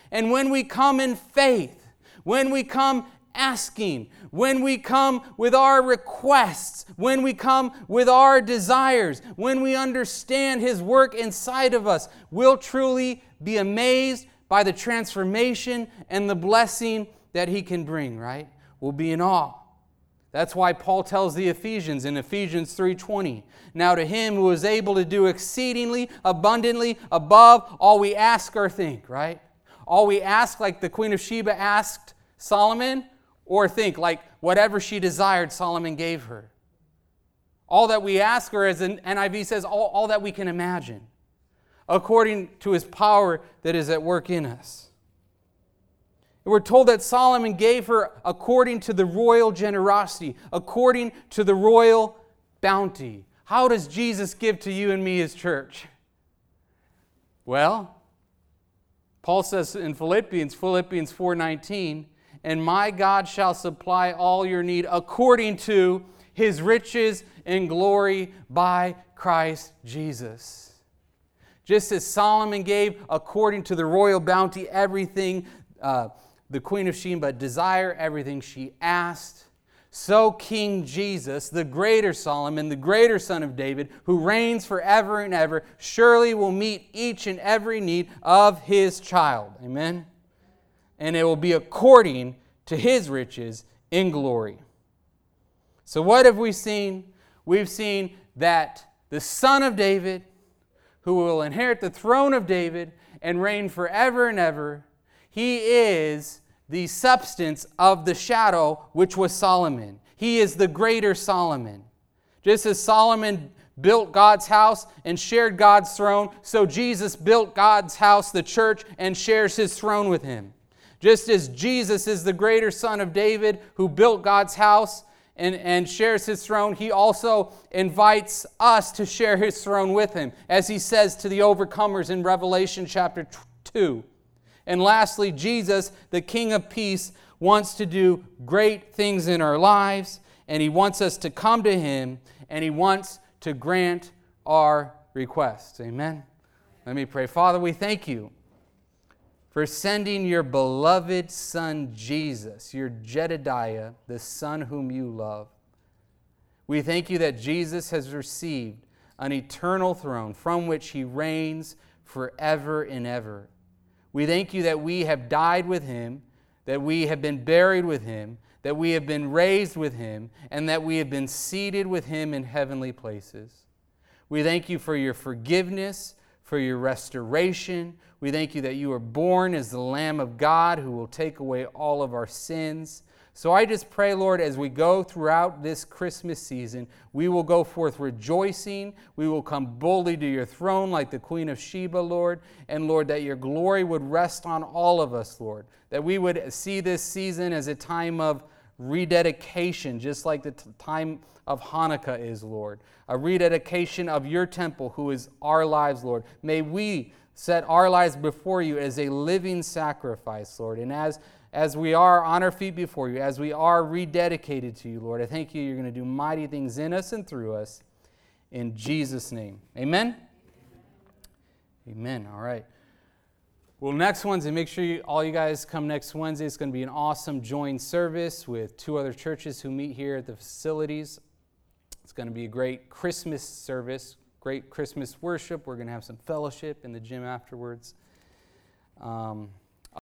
And when we come in faith, when we come asking, when we come with our requests, when we come with our desires, when we understand His work inside of us, we'll truly be amazed by the transformation and the blessing that He can bring, right? We'll be in awe. That's why Paul tells the Ephesians in Ephesians 3:20, "Now to him who is able to do exceedingly abundantly above all we ask or think," right? All we ask like the queen of Sheba asked Solomon, or think like whatever she desired, Solomon gave her. All that we ask her, as an NIV says, all, all that we can imagine, according to his power that is at work in us. We're told that Solomon gave her according to the royal generosity, according to the royal bounty. How does Jesus give to you and me, his church? Well, Paul says in Philippians, Philippians 4:19, "And my God shall supply all your need according to his riches and glory by Christ Jesus." Just as Solomon gave according to the royal bounty everything uh, the queen of Sheba desire, everything she asked, so King Jesus, the greater Solomon, the greater son of David, who reigns forever and ever, surely will meet each and every need of his child. Amen? And it will be according to his riches in glory. So, what have we seen? We've seen that the son of David, who will inherit the throne of David and reign forever and ever, he is the substance of the shadow, which was Solomon. He is the greater Solomon. Just as Solomon built God's house and shared God's throne, so Jesus built God's house, the church, and shares his throne with him. Just as Jesus is the greater son of David who built God's house and, and shares his throne, he also invites us to share his throne with him, as he says to the overcomers in Revelation chapter 2. And lastly, Jesus, the King of Peace, wants to do great things in our lives, and He wants us to come to Him, and He wants to grant our requests. Amen. Let me pray. Father, we thank you for sending your beloved Son, Jesus, your Jedediah, the Son whom you love. We thank you that Jesus has received an eternal throne from which he reigns forever and ever. We thank you that we have died with him, that we have been buried with him, that we have been raised with him, and that we have been seated with him in heavenly places. We thank you for your forgiveness, for your restoration. We thank you that you are born as the Lamb of God who will take away all of our sins. So I just pray, Lord, as we go throughout this Christmas season, we will go forth rejoicing. We will come boldly to your throne like the Queen of Sheba, Lord. And Lord, that your glory would rest on all of us, Lord. That we would see this season as a time of rededication, just like the t- time of Hanukkah is, Lord. A rededication of your temple, who is our lives, Lord. May we set our lives before you as a living sacrifice, Lord. And as as we are on our feet before you, as we are rededicated to you, Lord. I thank you, you're going to do mighty things in us and through us. In Jesus' name. Amen? Amen. All right. Well, next Wednesday, make sure you, all you guys come next Wednesday. It's going to be an awesome joint service with two other churches who meet here at the facilities. It's going to be a great Christmas service, great Christmas worship. We're going to have some fellowship in the gym afterwards. Um,